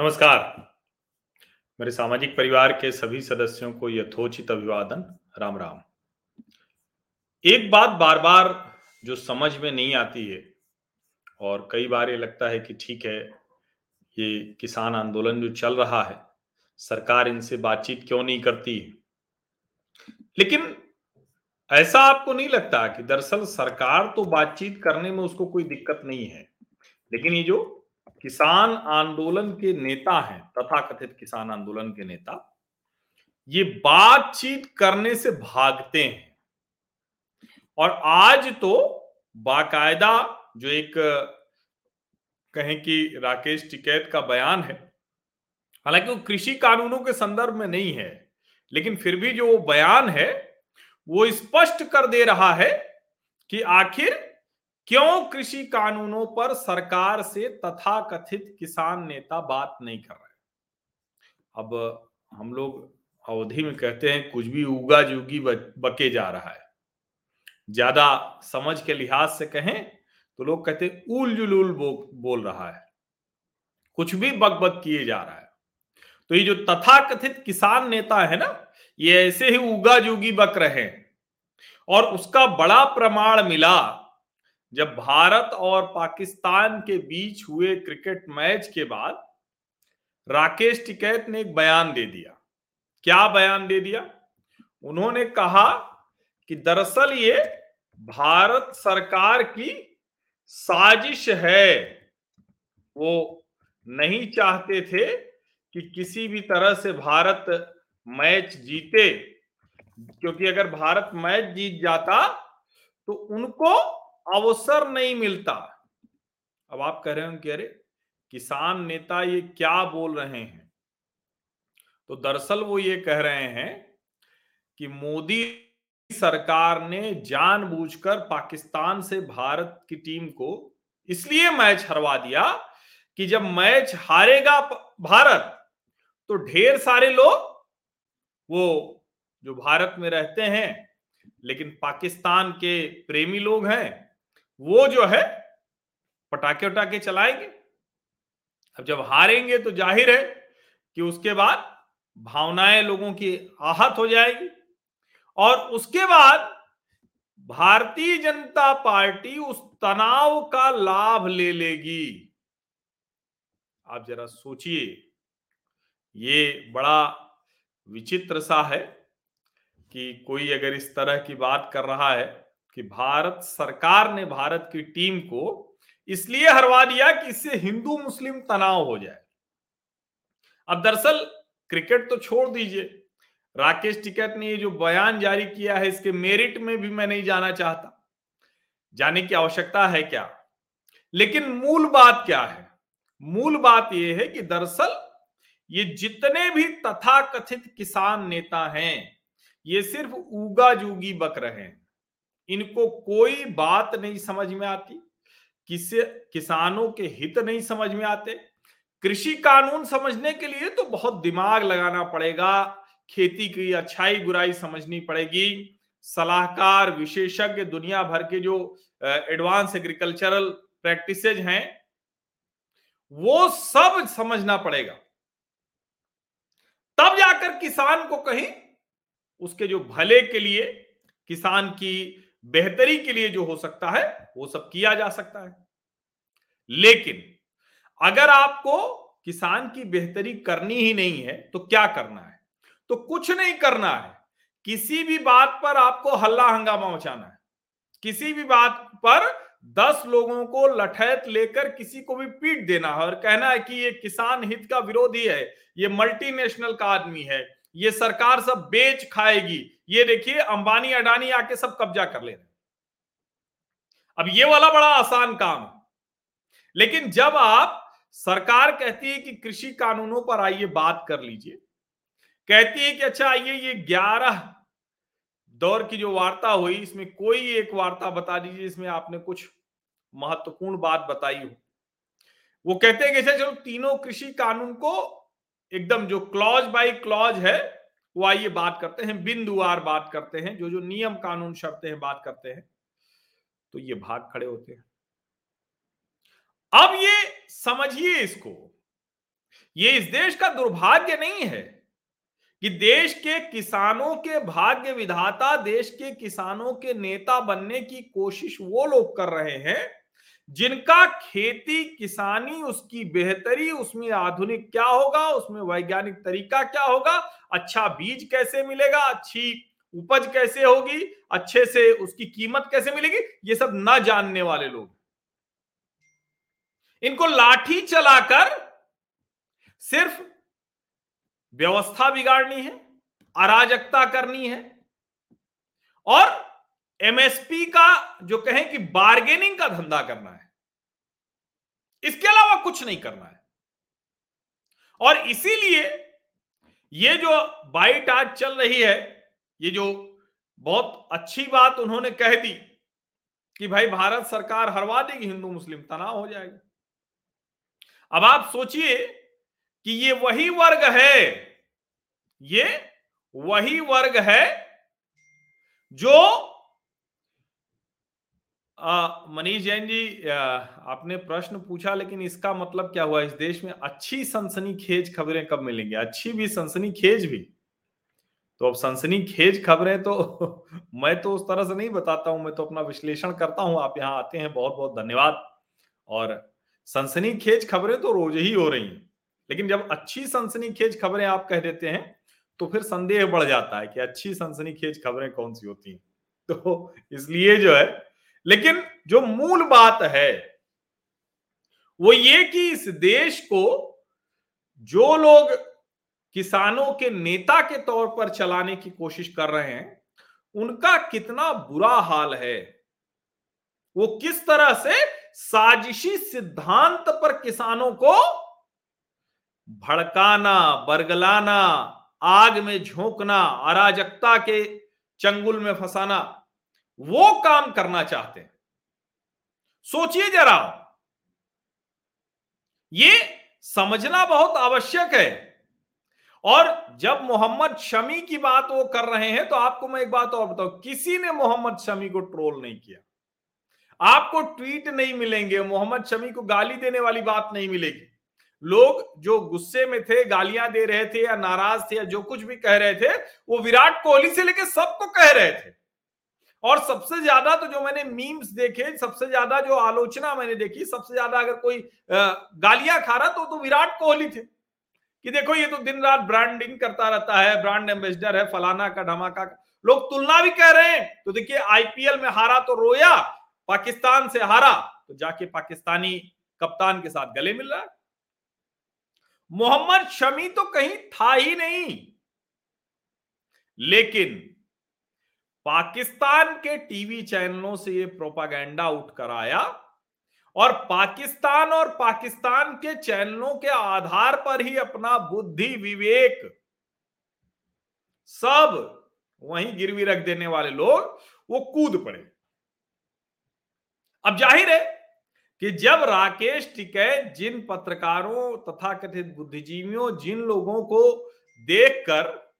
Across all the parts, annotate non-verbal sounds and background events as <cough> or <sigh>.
नमस्कार। मेरे सामाजिक परिवार के सभी सदस्यों को यथोचित अभिवादन। राम राम। एक बात बार बार जो समझ में नहीं आती है, और कई बार ये लगता है कि ठीक है, ये किसान आंदोलन जो चल रहा है, सरकार इनसे बातचीत क्यों नहीं करती? है लेकिन ऐसा आपको नहीं लगता कि दरअसल सरकार तो बातचीत करने में उसको कोई दिक्कत नहीं है? लेकिन ये जो किसान आंदोलन के नेता हैं तथा कथित किसान आंदोलन के नेता, ये बातचीत करने से भागते हैं। और आज तो बाकायदा जो एक, कहें कि राकेश टिकैत का बयान है, हालाँकि वो कृषि कानूनों के संदर्भ में नहीं है, लेकिन फिर भी जो वो बयान है, वो स्पष्ट कर दे रहा है कि आखिर क्यों कृषि कानूनों पर सरकार से तथा कथित किसान नेता बात नहीं कर रहे? अब हम लोग अवधि में कहते हैं कुछ भी उगा जुगी बके जा रहा है। ज़्यादा समझ के लिहाज से कहें तो लोग कहते उल जुलूल बो, बोल रहा है। कुछ भी बक बक किए जा रहा है। तो ये जो तथा कथित किसान नेता है ना ये ऐसे ही उगा जुगी बक रहे हैं। और उसका बड़ा प्रमाण मिला जब भारत और पाकिस्तान के बीच हुए क्रिकेट मैच के बाद राकेश टिकैत ने एक बयान दे दिया। क्या बयान दे दिया? उन्होंने कहा कि दरअसल ये भारत सरकार की साजिश है। वो नहीं चाहते थे कि किसी भी तरह से भारत मैच जीते, क्योंकि अगर भारत मैच जीत जाता तो उनको अवसर नहीं मिलता। अब आप कह रहे हो कि अरे, किसान नेता ये क्या बोल रहे हैं? तो दरअसल वो ये कह रहे हैं कि मोदी सरकार ने जानबूझकर पाकिस्तान से भारत की टीम को इसलिए मैच हरवा दिया कि जब मैच हारेगा भारत तो ढेर सारे लोग वो जो भारत में रहते हैं, लेकिन पाकिस्तान के प्रेमी लोग हैं वो जो है पटाखे उटाखे चलाएँगे। अब जब हारेंगे तो ज़ाहिर है कि उसके बाद भावनाएँ लोगों की आहत हो जाएगी। और उसके बाद भारतीय जनता पार्टी उस तनाव का लाभ ले लेगी। आप जरा सोचिए, ये बड़ा विचित्र सा है कि कोई अगर इस तरह की बात कर रहा है कि भारत सरकार ने भारत की टीम को इसलिए हरवा दिया कि इससे हिंदू मुस्लिम तनाव हो जाए। अब दरअसल क्रिकेट तो छोड़ दीजिए। राकेश टिकैत ने ये जो बयान जारी किया है, इसके मेरिट में भी मैं नहीं जाना चाहता। जाने की आवश्यकता है क्या? लेकिन मूल बात क्या है? मूल बात यह है कि दरअसल ये जितने भी तथाकथित किसान नेता हैं, ये सिर्फ़ उगा जूगी बक रहे हैं। इनको कोई बात नहीं समझ में आती, किसे, किसानों के हित नहीं समझ में आते। कृषि कानून समझने के लिए तो बहुत दिमाग लगाना पड़ेगा, खेती की अच्छाई बुराई समझनी पड़ेगी। सलाहकार, विशेषज्ञ, दुनिया भर के जो एडवांस एग्रीकल्चरल प्रैक्टिसेज हैं, वो सब समझना पड़ेगा। तब जाकर किसान को कहीं, उसके जो भले के लिए, किसान की बेहतरी के लिए जो हो सकता है, वो सब किया जा सकता है। लेकिन अगर आपको किसान की बेहतरी करनी ही नहीं है तो क्या करना है? तो कुछ नहीं करना है। किसी भी बात पर आपको हल्ला हंगामा मचाना है। किसी भी बात पर दस लोगों को लठैत लेकर किसी को भी पीट देना है और कहना है कि ये किसान हित का विरोधी है, ये मल्टीनेशनल का आदमी है ये सरकार सब बेच खाएगी। ये देखिए, अंबानी, अडानी आके सब कब्जा कर ले रहे अब ये वाला बड़ा आसान काम है। लेकिन जब आप सरकार कहती है कि कृषि कानूनों पर आइए बात कर लीजिए, कहती है कि अच्छा आइए ये ग्यारह दौर की जो वार्ता हुई, इसमें कोई एक वार्ता बता दीजिए, इसमें आपने कुछ महत्वपूर्ण बात बताई हो। वो कहते हैं कि अच्छा चलो, तीनों कृषि कानून को एकदम जो क्लॉज बाय क्लॉज है, वो आइए बात करते हैं बिंदुवार बात करते हैं, जो जो नियम, कानून, शर्तें हैं, बात करते हैं। तो ये भाग खड़े होते हैं। अब ये समझिए इसको। ये इस देश का दुर्भाग्य नहीं है कि देश के किसानों के भाग्य विधाता, देश के किसानों के नेता बनने की कोशिश वो लोग कर रहे हैं जिनका खेती किसानी, उसकी बेहतरी, उसमें आधुनिक क्या होगा, उसमें वैज्ञानिक तरीका क्या होगा? अच्छा बीज कैसे मिलेगा? अच्छी उपज कैसे होगी? अच्छे से उसकी कीमत कैसे मिलेगी? ये सब ना जानने वाले लोग। इनको लाठी चलाकर सिर्फ़ व्यवस्था बिगाड़नी है, अराजकता करनी है और एमएसपी का जो कहें कि बार्गेनिंग का धंधा करना है। इसके अलावा कुछ नहीं करना है। और इसीलिए ये जो बाइट आज चल रही है, ये जो बहुत अच्छी बात उन्होंने कह दी कि भाई भारत सरकार हरवा देगी हिंदू मुस्लिम, तनाव हो जाएगा। अब आप सोचिए कि ये वही वर्ग है, ये वही वर्ग है जो मनीष जैन जी आपने प्रश्न पूछा, लेकिन इसका मतलब क्या हुआ? इस देश में अच्छी सनसनी खेज खबरें कब मिलेंगी? अच्छी भी सनसनी खेज भी। तो अब सनसनी खेज खबरें तो <laughs> मैं तो उस तरह से नहीं बताता हूँ, मैं तो अपना विश्लेषण करता हूँ। आप यहाँ आते हैं बहुत बहुत धन्यवाद। और सनसनी खेज खबरें तो रोज ही हो रही हैं। लेकिन जब अच्छी सनसनी खेज खबरें आप कह देते हैं तो फिर संदेह बढ़ जाता है कि अच्छी सनसनी खेज खबरें कौन सी होती हैं? तो इसलिए जो है लेकिन जो मूल बात है, वो ये कि इस देश को जो लोग किसानों के नेता के तौर पर चलाने की कोशिश कर रहे हैं, उनका कितना बुरा हाल है? वो किस तरह से साजिशी सिद्धांत पर किसानों को भड़काना, बरगलाना, आग में झोंकना, अराजकता के चंगुल में फंसाना वो काम करना चाहते हैं। सोचिए जरा। ये समझना बहुत आवश्यक है। और जब मोहम्मद शमी की बात वो कर रहे हैं तो आपको मैं एक बात और बताऊँ, किसी ने मोहम्मद शमी को ट्रोल नहीं किया। आपको ट्वीट नहीं मिलेंगे, मोहम्मद शमी को गाली देने वाली बात नहीं मिलेगी। लोग जो गुस्से में थे, गालियाँ दे रहे थे या नाराज़ थे या जो कुछ भी कह रहे थे, वो विराट कोहली से लेकर सबको कह रहे थे। और सबसे ज़्यादा तो जो मैंने मीम्स देखे, सबसे ज़्यादा जो आलोचना मैंने देखी, सबसे ज़्यादा अगर कोई गालियाँ खा रहा तो तो विराट कोहली थे। कि देखो ये तो दिन रात ब्रांडिंग करता रहता है ब्रांड एम्बेसडर है, फलाना का, धमाका लोग तुलना भी कह रहे हैं। तो देखिए आईपीएल में हारा तो रोया, पाकिस्तान से हारा तो जाके पाकिस्तानी कप्तान के साथ गले मिल रहा है। मोहम्मद शमी तो कहीं था ही नहीं। लेकिन पाकिस्तान के टीवी चैनलों से ये प्रोपागेंडा कर आया और पाकिस्तान और पाकिस्तान के चैनलों के आधार पर ही अपना बुद्धि विवेक सब वहीं गिरवी रख देने वाले लोग, वो कूद पड़े। अब ज़ाहिर है कि जब राकेश टिकैत, जिन पत्रकारों तथा कथित बुद्धिजीवियों, जिन लोगों को देखकर,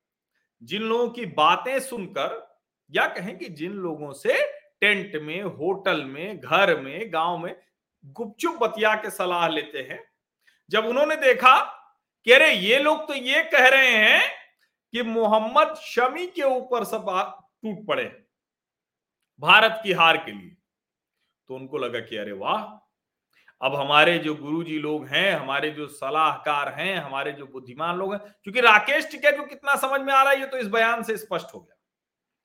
जिन लोगों की बातें सुनकर या कहें कि जिन लोगों से टेंट में, होटल में, घर में, गाँव में गुपचुप बतिया के सलाह लेते हैं, जब उन्होंने देखा कि अरे, ये लोग तो ये कह रहे हैं कि मोहम्मद शमी के ऊपर सब टूट पड़े भारत की हार के लिए। तो उनको लगा कि अरे वाह, अब हमारे जो गुरुजी लोग हैं, हमारे जो सलाहकार हैं, हमारे जो बुद्धिमान लोग हैं, क्योंकि राकेश टिकैत को कितना समझ में आ रहा है, ये तो इस बयान से स्पष्ट हो गया।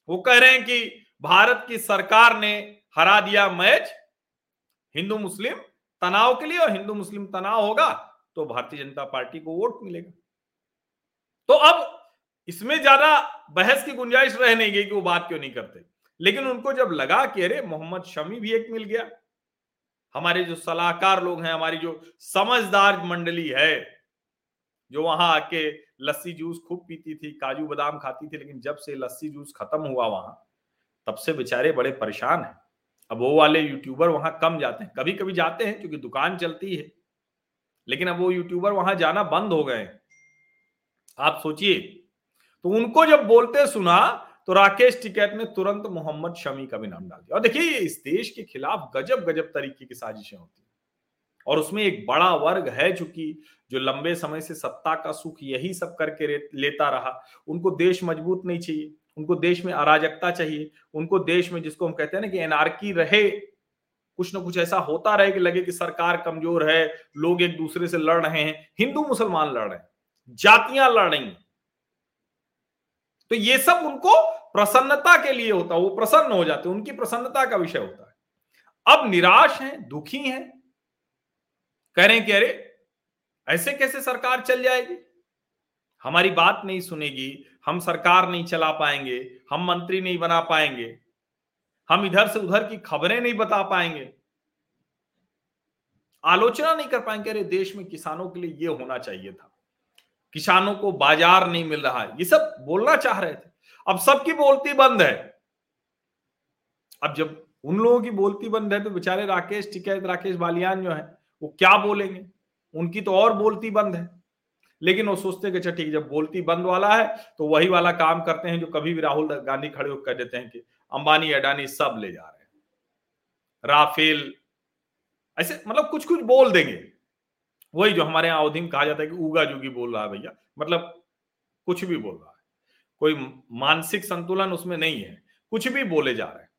वो कह रहे हैं कि भारत की सरकार ने हरा दिया मैच, हिंदू मुस्लिम तनाव के लिए और हिंदू मुस्लिम तनाव होगा तो भारतीय जनता पार्टी को वोट मिलेगा। तो अब इसमें ज़्यादा बहस की गुंजाइश रह नहीं गई कि वो बात क्यों नहीं करते। लेकिन उनको जब लगा कि अरे मोहम्मद शमी भी एक मिल गया, हमारे जो सलाहकार लोग हैं, हमारी जो समझदार मंडली है जो वहाँ आके लस्सी जूस खूब पीती थी, काजू बादाम खाती थी, लेकिन जब से लस्सी जूस खत्म हुआ वहाँ, तब से बेचारे बड़े परेशान हैं। अब वो वाले यूट्यूबर वहाँ कम जाते हैं। कभी कभी जाते हैं क्योंकि दुकान चलती है, लेकिन अब वो यूट्यूबर वहाँ जाना बंद हो गए आप सोचिए तो उनको जब बोलते सुना तो राकेश टिकैत ने तुरंत मोहम्मद शमी का भी नाम डाल दिया। और देखिए इस देश के खिलाफ गजब गजब तरीके की साजिशें होती और उसमें एक बड़ा वर्ग है चूँकि जो लंबे समय से सत्ता का सुख यही सब करके लेता रहा। उनको देश मज़बूत नहीं चाहिए, उनको देश में अराजकता चाहिए, उनको देश में जिसको हम कहते हैं ना कि एनआरकी रहे, कुछ ना कुछ ऐसा होता रहे कि लगे कि सरकार कमज़ोर है, लोग एक दूसरे से लड़ रहे हैं, हिंदू मुसलमान लड़ रहे हैं, जातियाँ लड़ रही तो ये सब उनको प्रसन्नता के लिए होता है वो प्रसन्न हो जाते, उनकी प्रसन्नता का विषय होता है। अब निराश हैं, दुखी हैं कह रहे हैं कि अरे, ऐसे कैसे सरकार चल जाएगी? हमारी बात नहीं सुनेगी, हम सरकार नहीं चला पाएँगे, हम मंत्री नहीं बना पाएँगे, हम इधर से उधर की खबरें नहीं बता पाएँगे। आलोचना नहीं कर पाएँगे, अरे, देश में किसानों के लिए ये होना चाहिए था। किसानों को बाज़ार नहीं मिल रहा है, ये सब बोलना चाह रहे थे। अब सबकी बोलती बंद है। अब जब उन लोगों की बोलती बंद है तो बेचारे राकेश टिकैत राकेश बालियान जो है वो क्या बोलेंगे? उनकी तो और बोलती बंद है। लेकिन वो सोचते कि अच्छा ठीक जब बोलती बंद वाला है तो वही वाला काम करते हैं जो कभी भी राहुल गांधी खड़े होकर कह देते हैं कि अंबानी, अडानी सब ले जा रहे हैं। राफेल, ऐसे मतलब कुछ कुछ बोल देंगे। वही जो हमारे यहाँ अवधि में कहा जाता है कि उगा जुगी बोल रहा है भैया। मतलब कुछ भी बोल रहा है। कोई मानसिक संतुलन उसमें नहीं है। कुछ भी बोले जा रहे हैं।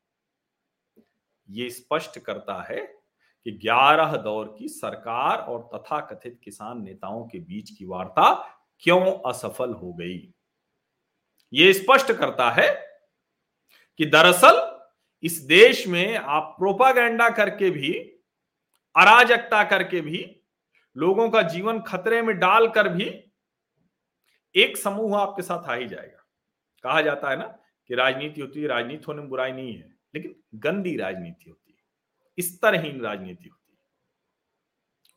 ये स्पष्ट करता है कि ग्यारह दौर की सरकार और तथाकथित किसान नेताओं के बीच की वार्ता क्यों असफल हो गई? ये स्पष्ट करता है कि दरअसल इस देश में आप प्रोपागेंडा करके भी, अराजकता करके भी, लोगों का जीवन खतरे में डालकर भी एक समूह आपके साथ आ ही जाएगा। कहा जाता है ना कि राजनीति होती है, राजनीति होने में बुराई नहीं है, लेकिन गंदी राजनीति होती स्तरहीन राजनीति होती है।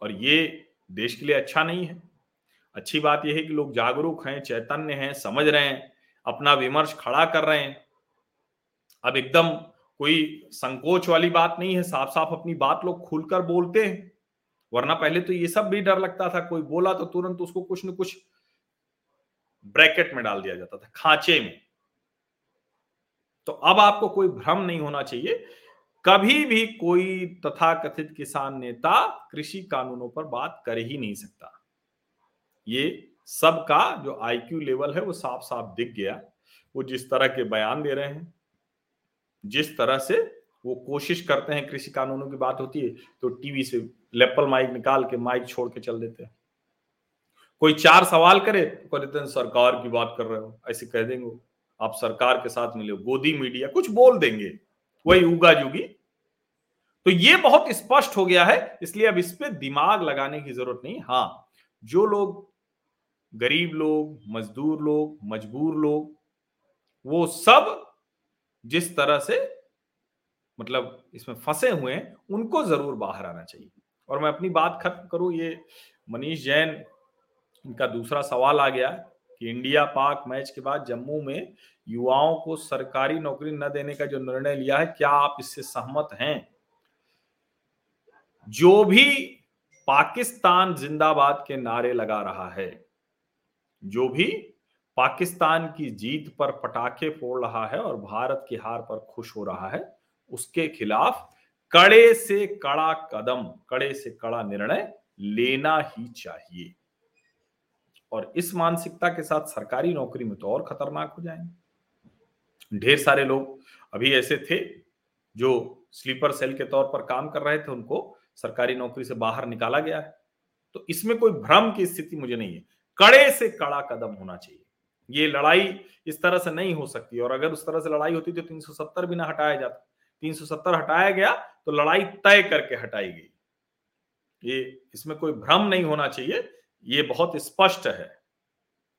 और ये देश के लिए अच्छा नहीं है। अच्छी बात यह है कि लोग जागरूक हैं, चैतन्य हैं, समझ रहे हैं, अपना विमर्श खड़ा कर रहे हैं। अब एकदम कोई संकोच वाली बात नहीं है साफ़ साफ़ अपनी बात लोग खुलकर बोलते हैं। वरना पहले तो ये सब भी डर लगता था, कोई बोला तो तुरंत उसको कुछ न कुछ ब्रैकेट में डाल दिया जाता था, खांचे में। तो अब आपको कोई भ्रम नहीं होना चाहिए कभी भी कोई तथाकथित किसान नेता कृषि कानूनों पर बात कर ही नहीं सकता। ये सबका जो आईक्यू लेवल है वो साफ़ साफ़ दिख गया। वो जिस तरह के बयान दे रहे हैं, जिस तरह से वो कोशिश करते हैं कृषि कानूनों की बात होती है तो टीवी से लेपल माइक निकाल के माइक छोड़ के चल देते हैं। कोई चार सवाल करे तो कह देते हैं सरकार की बात कर रहे हो। ऐसे कह देंगे आप सरकार के साथ मिले गोदी मीडिया कुछ बोल देंगे। वही उगा जुगी तो ये बहुत स्पष्ट हो गया है, इसलिए अब इस पर दिमाग लगाने की ज़रूरत नहीं। हाँ जो लोग गरीब लोग, मजदूर लोग, मजबूर लोग, वो सब जिस तरह से मतलब इसमें फंसे हुए हैं, उनको ज़रूर बाहर आना चाहिए। और मैं अपनी बात खत्म करूँ, ये मनीष जैन, इनका दूसरा सवाल आ गया कि इंडिया पाक मैच के बाद जम्मू में युवाओं को सरकारी नौकरी न देने का जो निर्णय लिया है, क्या आप इससे सहमत हैं? जो भी पाकिस्तान जिंदाबाद के नारे लगा रहा है, जो भी पाकिस्तान की जीत पर पटाखे फोड़ रहा है और भारत की हार पर खुश हो रहा है, उसके खिलाफ कड़े से कड़ा कदम, कड़े से कड़ा निर्णय लेना ही चाहिए। और इस मानसिकता के साथ सरकारी नौकरी में तो और खतरनाक हो जाएँगे। ढेर सारे लोग अभी ऐसे थे जो स्लीपर सेल के तौर पर काम कर रहे थे, उनको सरकारी नौकरी से बाहर निकाला गया है। तो इसमें कोई भ्रम की स्थिति मुझे नहीं है। कड़े से कड़ा कदम होना चाहिए। ये लड़ाई इस तरह से नहीं हो सकती और अगर उस तरह से लड़ाई होती तो 370 भी ना हटाया जाता। 370 हटाया गया तो लड़ाई तय करके हटाई गई। ये इसमें कोई भ्रम नहीं होना चाहिए। ये बहुत स्पष्ट है।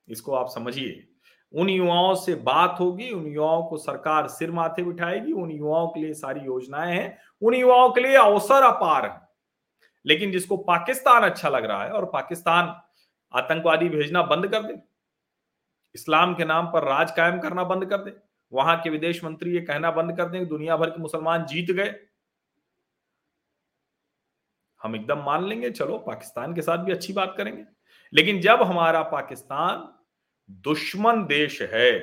इसको आप समझिए। उन युवाओं से बात होगी, उन युवाओं को सरकार सिर माथे बिठाएगी, उन युवाओं के लिए सारी योजनाएँ हैं, उन युवाओं के लिए अवसर अपार है। लेकिन जिसको पाकिस्तान अच्छा लग रहा है और पाकिस्तान आतंकवादी भेजना बंद कर दे, इस्लाम के नाम पर राज कायम करना बंद कर दे, वहाँ के विदेश मंत्री ये कहना बंद कर दें, दुनिया भर के मुसलमान जीत गए। हम एकदम मान लेंगे, चलो पाकिस्तान के साथ भी अच्छी बात करेंगे। लेकिन जब हमारा पाकिस्तान दुश्मन देश है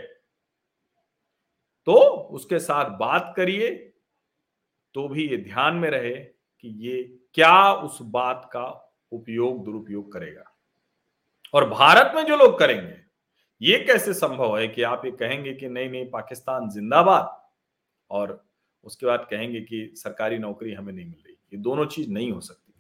तो उसके साथ बात करिए तो भी ये ध्यान में रहे कि ये क्या उस बात का उपयोग दुरुपयोग करेगा? और भारत में जो लोग करेंगे, ये कैसे संभव है कि आप ये कहेंगे कि नहीं नहीं, पाकिस्तान जिंदाबाद? और उसके बाद कहेंगे कि सरकारी नौकरी हमें नहीं मिल रही। ये दोनों चीज़ नहीं हो सकती।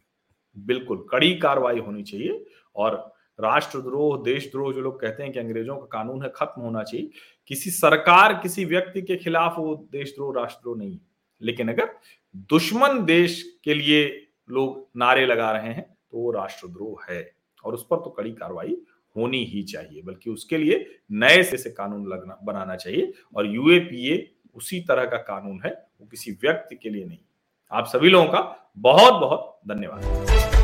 बिल्कुल कड़ी कार्रवाई होनी चाहिए। और राष्ट्रद्रोह, देशद्रोह जो लोग कहते हैं कि अंग्रेज़ों का कानून है, खत्म होना चाहिए। किसी सरकार, किसी व्यक्ति के खिलाफ वो देशद्रोह, राष्ट्रद्रोह नहीं है। लेकिन अगर दुश्मन देश के लिए लोग नारे लगा रहे हैं तो वो राष्ट्रद्रोह है। और उस पर तो कड़ी कार्रवाई होनी ही चाहिए बल्कि उसके लिए नए से, से कानून लगना बनाना चाहिए। और यूएपीए उसी तरह का कानून है वो किसी व्यक्ति के लिए नहीं। आप सभी लोगों का बहुत बहुत धन्यवाद।